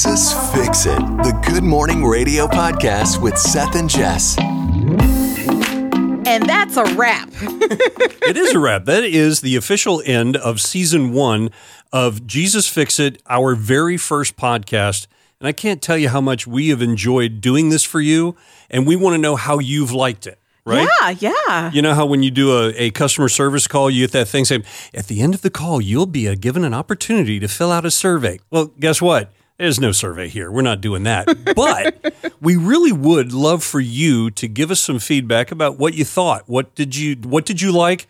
Jesus Fix It, the Good Morning Radio podcast with Seth and Jess. And that's a wrap. it is a wrap. That is the official end of season one of Jesus Fix It, our very first podcast. And I can't tell you how much we have enjoyed doing this for you. And we want to know how you've liked it right? Yeah, yeah. You know how when you do a, a customer service call, you get that thing saying, at the end of the call, you'll be uh, given an opportunity to fill out a survey. Well, guess what? There's no survey here. We're not doing that. But we really would love for you to give us some feedback about what you thought. What did you what did you like?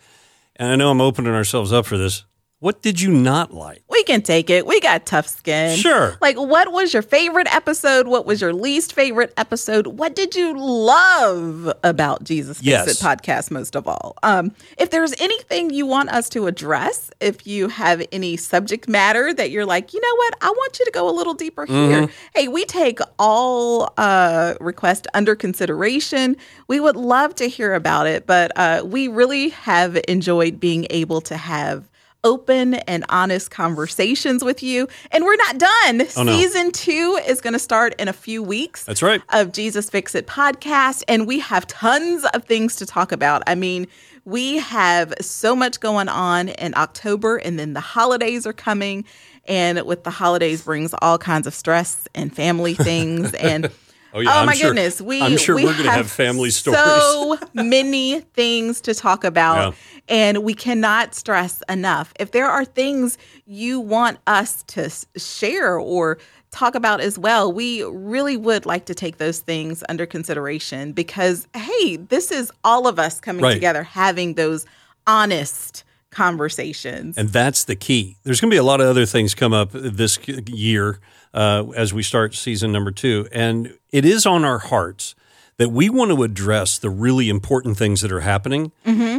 And I know I'm opening ourselves up for this. What did you not like? We can take it. We got tough skin. Sure. Like, what was your favorite episode? What was your least favorite episode? What did you love about Jesus Fix Yes. It podcast most of all? Um, if there's anything you want us to address, if you have any subject matter that you're like, you know what, I want you to go a little deeper here. Hey, we take all uh, requests under consideration. We would love to hear about it, but uh, we really have enjoyed being able to have open and honest conversations with you. And we're not done. Oh, no. Season two is going to start in a few weeks. That's right. Of Jesus Fix It podcast. And we have tons of things to talk about. I mean, we have so much going on in October, and then the holidays are coming. And with the holidays brings all kinds of stress and family things. And Oh, yeah, oh, I'm my sure- goodness, we I'm sure we we're gonna have family stories. So many things to talk about, Yeah. and we cannot stress enough. If there are things you want us to share or talk about as well, we really would like to take those things under consideration because, hey, this is all of us coming Right. together having those honest conversations. And that's the key. There's going to be a lot of other things come up this year uh, as we start season number two. And it is on our hearts that we want to address the really important things that are happening,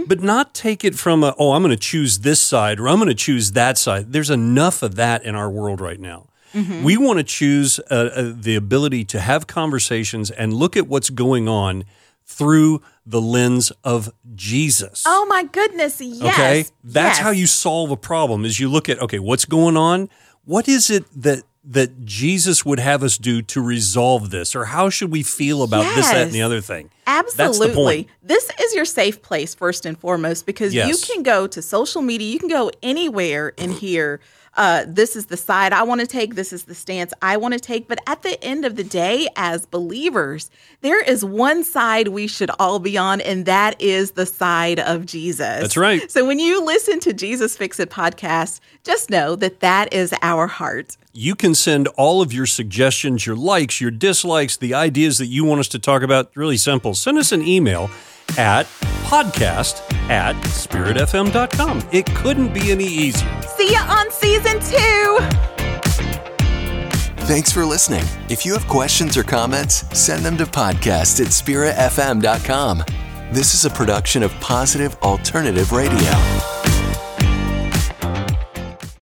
but not take it from a, oh, I'm going to choose this side or I'm going to choose that side. There's enough of that in our world right now. We want to choose uh, uh, the ability to have conversations and look at what's going on through the lens of Jesus. oh my goodness, yes. Okay. That's yes. how you solve a problem is you look at, okay, what's going on? What is it that that Jesus would have us do to resolve this? Or how should we feel about this, that, and the other thing? Absolutely. This is your safe place first and foremost because Yes. you can go to social media, you can go anywhere and hear uh, this is the side I want to take, this is the stance I want to take. But at the end of the day, as believers, there is one side we should all be on, and that is the side of Jesus. That's right. So when you listen to Jesus Fix It podcast, just know that that is our heart. You can send all of your suggestions, your likes, your dislikes, the ideas that you want us to talk about. Really simple. Send us an email at podcast at spiritfm.com. It couldn't be any easier. See you on season two. Thanks for listening. If you have questions or comments, send them to podcast at spiritfm.com. This is a production of Positive Alternative Radio.